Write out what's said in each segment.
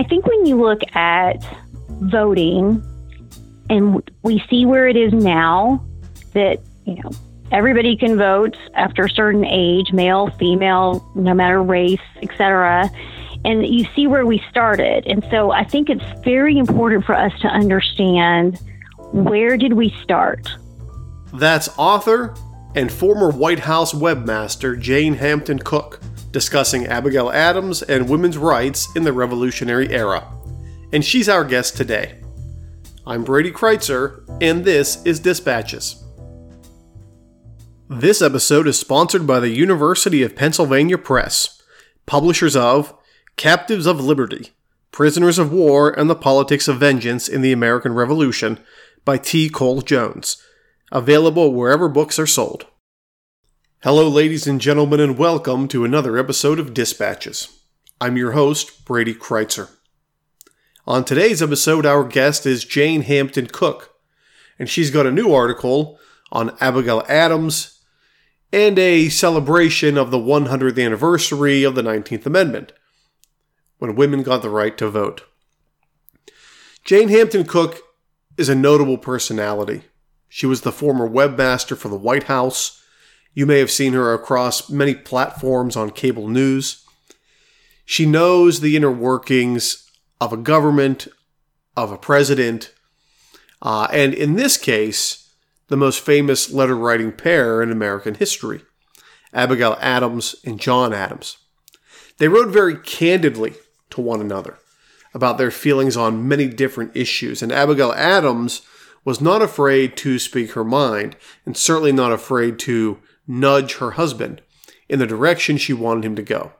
I think when you look at voting and we see where it is now, that, you know, everybody can vote after a certain age, male, female, no matter race, etc. And you see where we started. And so I think it's very important for us to understand where did we start? That's author and former White House webmaster Jane Hampton Cook discussing Abigail Adams and women's rights in the Revolutionary Era. And she's our guest today. I'm Brady Crytzer, and this is Dispatches. This episode is sponsored by the University of Pennsylvania Press, publishers of Captives of Liberty Prisoners of War and the Politics of Vengeance in the American Revolution by T. Cole Jones, available wherever books are sold. Hello, ladies and gentlemen, and welcome to another episode of Dispatches. I'm your host, Brady Crytzer. On today's episode, our guest is Jane Hampton Cook, and she's got a new article on Abigail Adams and a celebration of the 100th anniversary of the 19th Amendment, when women got the right to vote. Jane Hampton Cook is a notable personality. She was the former webmaster for the White House you may have seen her across many platforms on cable news. She knows the inner workings of a government, of a president, uh, and in this case, the most famous letter writing pair in American history Abigail Adams and John Adams. They wrote very candidly to one another about their feelings on many different issues, and Abigail Adams was not afraid to speak her mind, and certainly not afraid to nudge her husband in the direction she wanted him to go.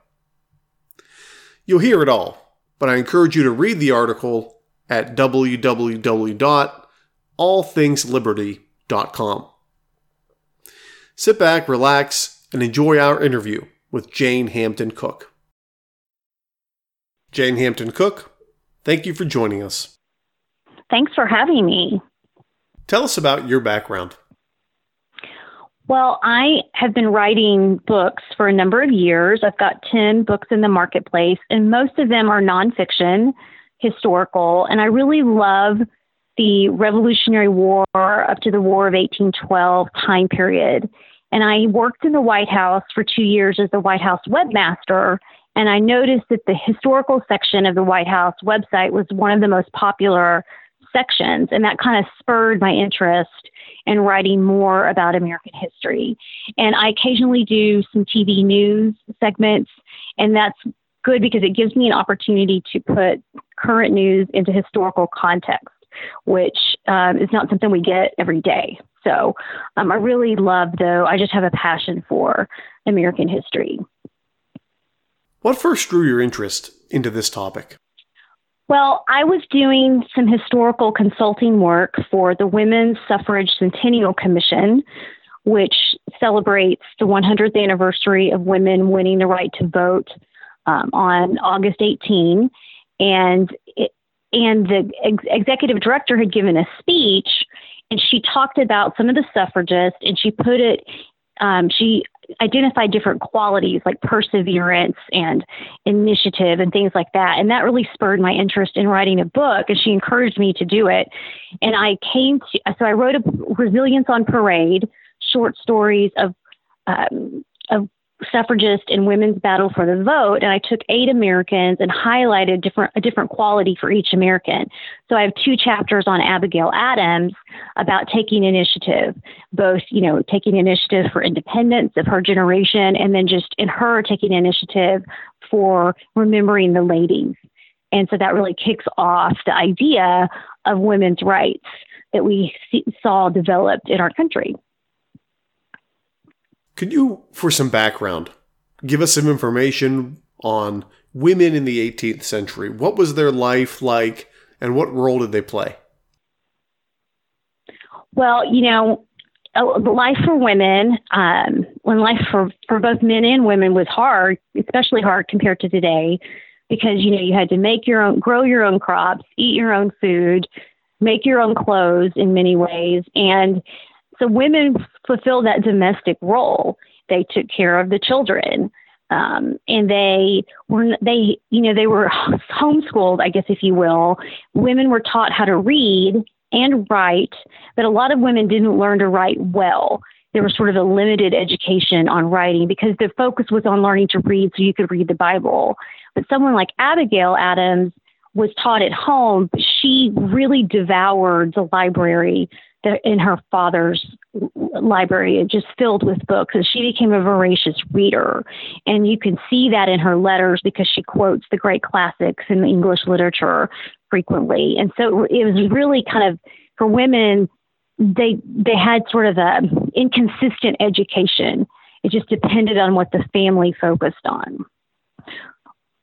You'll hear it all, but I encourage you to read the article at www.allthingsliberty.com. Sit back, relax, and enjoy our interview with Jane Hampton Cook. Jane Hampton Cook, thank you for joining us. Thanks for having me. Tell us about your background. Well, I have been writing books for a number of years. I've got 10 books in the marketplace, and most of them are nonfiction, historical, and I really love the Revolutionary War up to the War of 1812 time period. And I worked in the White House for two years as the White House webmaster. And I noticed that the historical section of the White House website was one of the most popular sections. And that kind of spurred my interest in writing more about American history. And I occasionally do some TV news segments, and that's good because it gives me an opportunity to put current news into historical context, which um, is not something we get every day. So um, I really love, though, I just have a passion for American history. What first drew your interest into this topic? Well, I was doing some historical consulting work for the Women's Suffrage Centennial Commission, which celebrates the 100th anniversary of women winning the right to vote um, on August 18. And it, and the ex- executive director had given a speech, and she talked about some of the suffragists, and she put it. Um, she identified different qualities like perseverance and initiative and things like that. And that really spurred my interest in writing a book, and she encouraged me to do it. And I came to, so I wrote a Resilience on Parade, short stories of, um, of suffragist and women's battle for the vote and I took eight Americans and highlighted different a different quality for each American. So I have two chapters on Abigail Adams about taking initiative, both, you know, taking initiative for independence of her generation and then just in her taking initiative for remembering the ladies. And so that really kicks off the idea of women's rights that we see, saw developed in our country. Could you, for some background, give us some information on women in the 18th century. What was their life like, and what role did they play? Well, you know, life for women, um, when life for, for both men and women was hard, especially hard compared to today, because you know you had to make your own, grow your own crops, eat your own food, make your own clothes in many ways, and so women fulfilled that domestic role. They took care of the children. Um, and they were they you know they were homeschooled i guess if you will women were taught how to read and write, but a lot of women didn't learn to write well. There was sort of a limited education on writing because the focus was on learning to read so you could read the Bible. But someone like Abigail Adams was taught at home, but she really devoured the library in her father's library, it just filled with books. And she became a voracious reader. And you can see that in her letters because she quotes the great classics in English literature frequently. And so it was really kind of for women, they they had sort of a inconsistent education. It just depended on what the family focused on.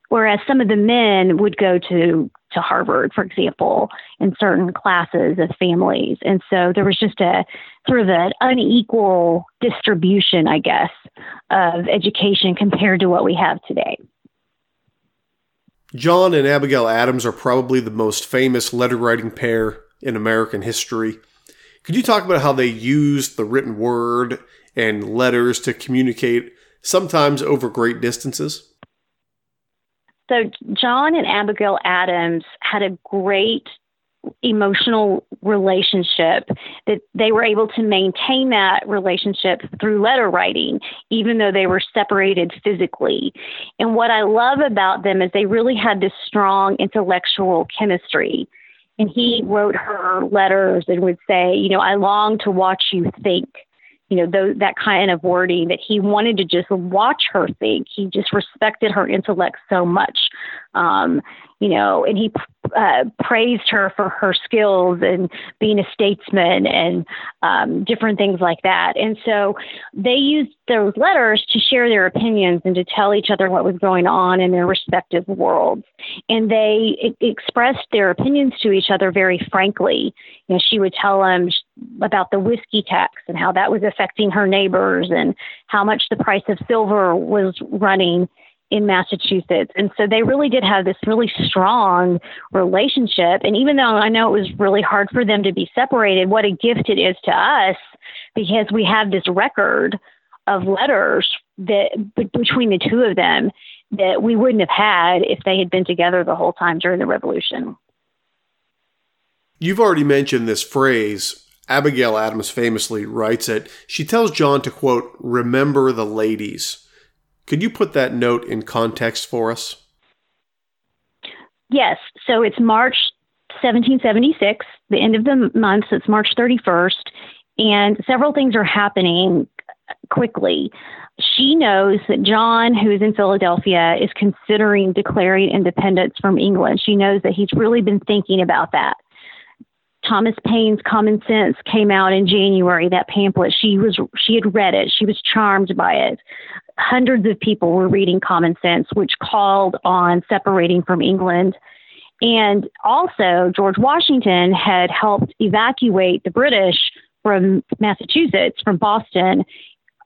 Whereas some of the men would go to to Harvard, for example, in certain classes of families. And so there was just a sort of an unequal distribution, I guess, of education compared to what we have today. John and Abigail Adams are probably the most famous letter writing pair in American history. Could you talk about how they used the written word and letters to communicate, sometimes over great distances? So, John and Abigail Adams had a great emotional relationship that they were able to maintain that relationship through letter writing even though they were separated physically. And what i love about them is they really had this strong intellectual chemistry. And he wrote her letters and would say you know i long to watch you think you know those, that kind of wording that he wanted to just watch her think. He just respected her intellect so much. Um, you know, and he uh, praised her for her skills and being a statesman and um, different things like that. And so they used those letters to share their opinions and to tell each other what was going on in their respective worlds. And they I- expressed their opinions to each other very frankly. You know, she would tell him about the whiskey tax and how that was affecting her neighbors and how much the price of silver was running in Massachusetts. And so they really did have this really strong relationship. And even though I know it was really hard for them to be separated, what a gift it is to us because we have this record of letters that between the two of them that we wouldn't have had if they had been together the whole time during the revolution. You've already mentioned this phrase. Abigail Adams famously writes it. She tells John to quote, remember the ladies. Could you put that note in context for us? Yes. So it's March 1776, the end of the month. So it's March 31st. And several things are happening quickly. She knows that John, who is in Philadelphia, is considering declaring independence from England. She knows that he's really been thinking about that. Thomas Paine's Common Sense came out in January. That pamphlet, she was she had read it. She was charmed by it hundreds of people were reading Common Sense, which called on separating from England. And also, George Washington had helped evacuate the British from Massachusetts, from Boston,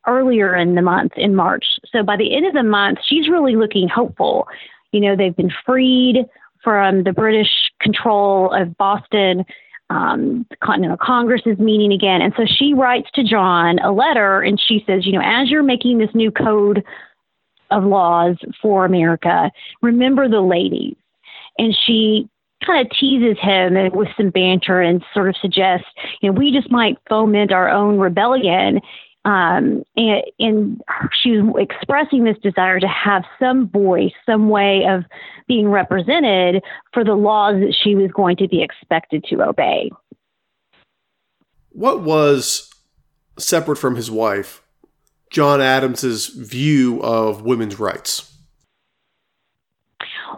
earlier in the month, in March. So by the end of the month, she's really looking hopeful. You know, they've been freed from the British control of Boston um, the Continental Congress is meeting again. And so she writes to John a letter and she says, you know, as you're making this new code of laws for America, remember the ladies. And she kind of teases him with some banter and sort of suggests, you know, we just might foment our own rebellion um, and, and she was expressing this desire to have some voice, some way of being represented for the laws that she was going to be expected to obey. What was separate from his wife, John Adams's view of women's rights?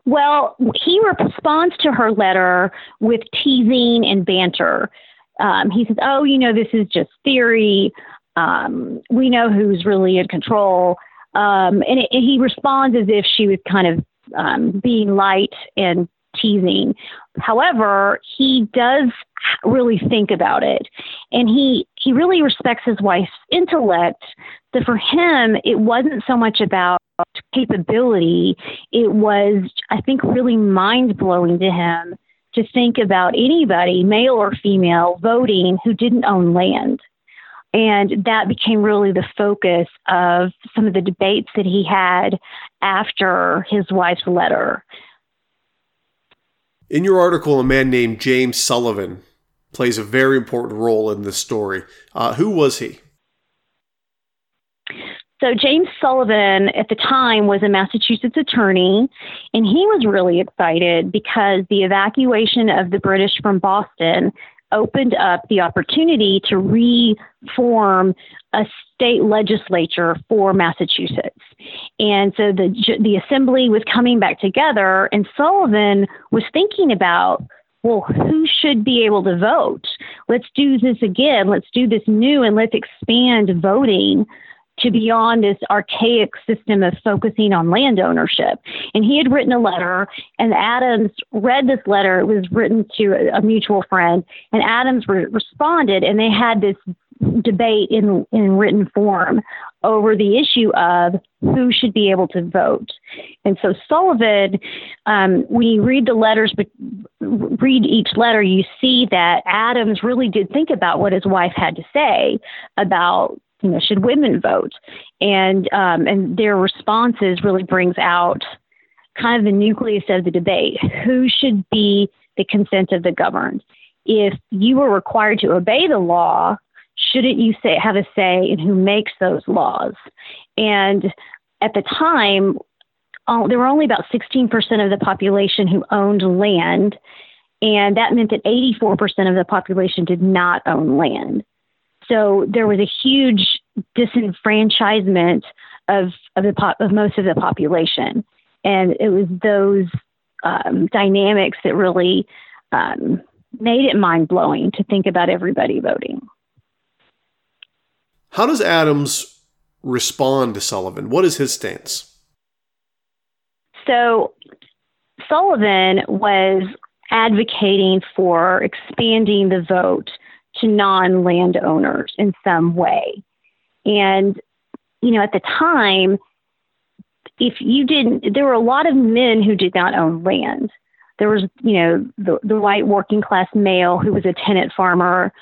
Well, he responds to her letter with teasing and banter. Um, he says, "Oh, you know, this is just theory um, we know who's really in control. Um, and, it, and he responds as if she was kind of um, being light and teasing. However, he does really think about it, and he he really respects his wife's intellect. That for him, it wasn't so much about capability; it was, I think, really mind blowing to him to think about anybody, male or female, voting who didn't own land. And that became really the focus of some of the debates that he had after his wife's letter. In your article, a man named James Sullivan plays a very important role in this story. Uh, who was he? So, James Sullivan at the time was a Massachusetts attorney, and he was really excited because the evacuation of the British from Boston opened up the opportunity to reform a state legislature for Massachusetts. And so the the assembly was coming back together and Sullivan was thinking about well, who should be able to vote? Let's do this again. Let's do this new and let's expand voting to beyond this archaic system of focusing on land ownership. And he had written a letter, and Adams read this letter. It was written to a, mutual friend, and Adams re- responded, and they had this debate in, in written form over the issue of who should be able to vote. And so Sullivan, um, when you read the letters, but read each letter, you see that Adams really did think about what his wife had to say about you know, should women vote? And um, and their responses really brings out kind of the nucleus of the debate: who should be the consent of the governed? If you were required to obey the law, shouldn't you say have a say in who makes those laws? And at the time, uh, there were only about 16% of the population who owned land, and that meant that 84% of the population did not own land. So there was a huge disenfranchisement of of the po- of most of the population, and it was those um, dynamics that really um, made it mind blowing to think about everybody voting. How does Adams respond to Sullivan? What is his stance? So Sullivan was advocating for expanding the vote to non landowners in some way. And, you know, at the time, if you didn't, there were a lot of men who did not own land. There was, you know, the, the white working class male who was a tenant farmer.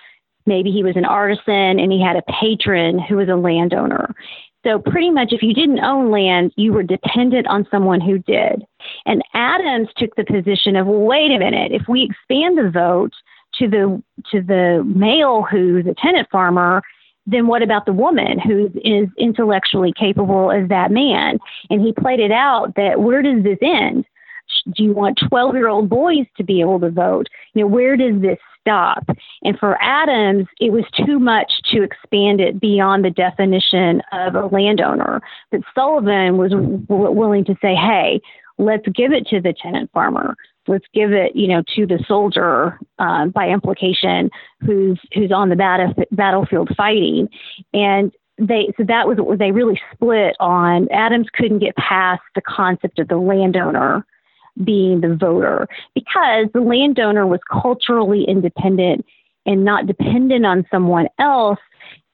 Maybe he was an artisan and he had a patron who was a landowner. So, pretty much, if you didn't own land, you were dependent on someone who did. And Adams took the position of, well, wait a minute, if we expand the vote, to the to the male who's a tenant farmer, then what about the woman who is intellectually capable as that man? And he played it out that where does this end? Do you want 12 year old boys to be able to vote? You know, where does this stop? And for Adams, it was too much to expand it beyond the definition of a landowner. But Sullivan was w- willing to say, hey, let's give it to the tenant farmer let's give it, you know, to the soldier uh, by implication who's who's on the battle, battlefield fighting, and they so that was what they really split on. Adams couldn't get past the concept of the landowner being the voter because the landowner was culturally independent and not dependent on someone else,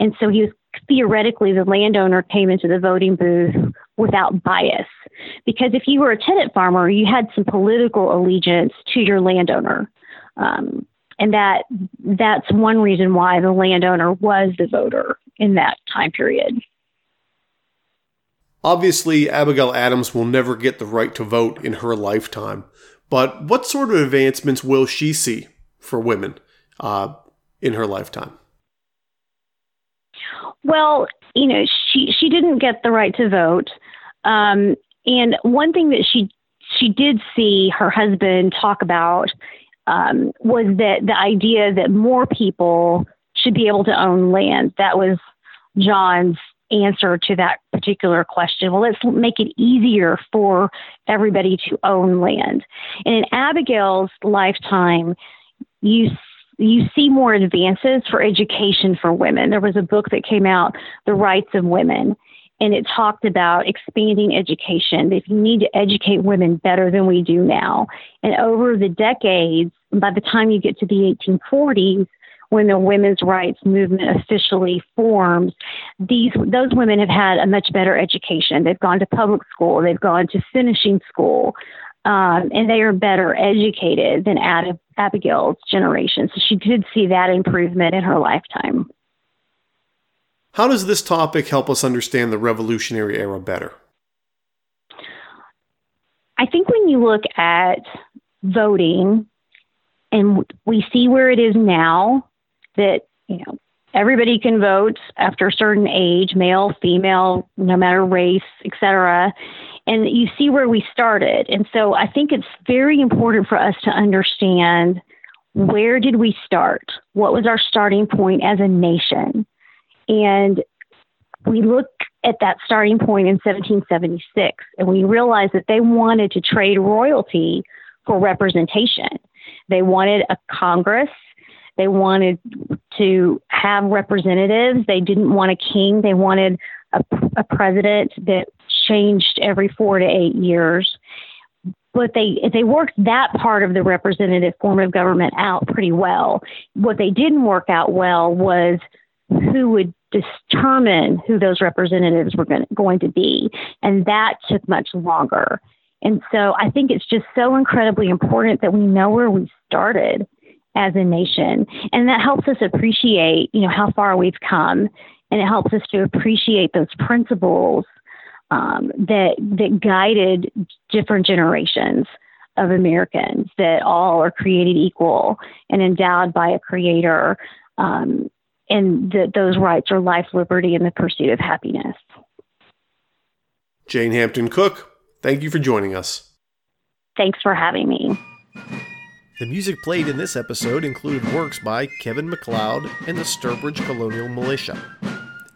and so he was theoretically the landowner came into the voting booth without bias. Because if you were a tenant farmer, you had some political allegiance to your landowner. Um, and that that's one reason why the landowner was the voter in that time period. Obviously, Abigail Adams will never get the right to vote in her lifetime, but what sort of advancements will she see for women uh, in her lifetime? Well, you know, she she didn't get the right to vote, um, and one thing that she she did see her husband talk about um, was that the idea that more people should be able to own land. That was John's answer to that particular question. Well, let's make it easier for everybody to own land. And in Abigail's lifetime, you you see more advances for education for women. There was a book that came out, The Rights of Women. and it talked about expanding education. If you need to educate women better than we do now. And over the decades, by the time you get to the 1840s, when the women's rights movement officially forms, these those women have had a much better education. They've gone to public school, they've gone to finishing school, um, and they are better educated than Abigail's generation. So she did see that improvement in her lifetime. How does this topic help us understand the Revolutionary era better? I think when you look at voting and we see where it is now, that, you know, everybody can vote after a certain age, male, female, no matter race, etc. And you see where we started. And so I think it's very important for us to understand where did we start? What was our starting point as a nation? And we look at that starting point in 1776 and we realize that they wanted to trade royalty for representation. They wanted a Congress. They wanted to have representatives. They didn't want a king. They wanted a, a president that changed every four to eight years. But they they worked that part of the representative form of government out pretty well. What they didn't work out well was who would determine who those representatives were going to be. And that took much longer. And so I think it's just so incredibly important that we know where we started as a nation. And that helps us appreciate, you know, how far we've come. And it helps us to appreciate those principles um, that that guided different generations of Americans that all are created equal and endowed by a creator um, and that those rights are life, liberty, and the pursuit of happiness. Jane Hampton Cook, thank you for joining us. Thanks for having me. The music played in this episode included works by Kevin MacLeod and the Sturbridge Colonial Militia.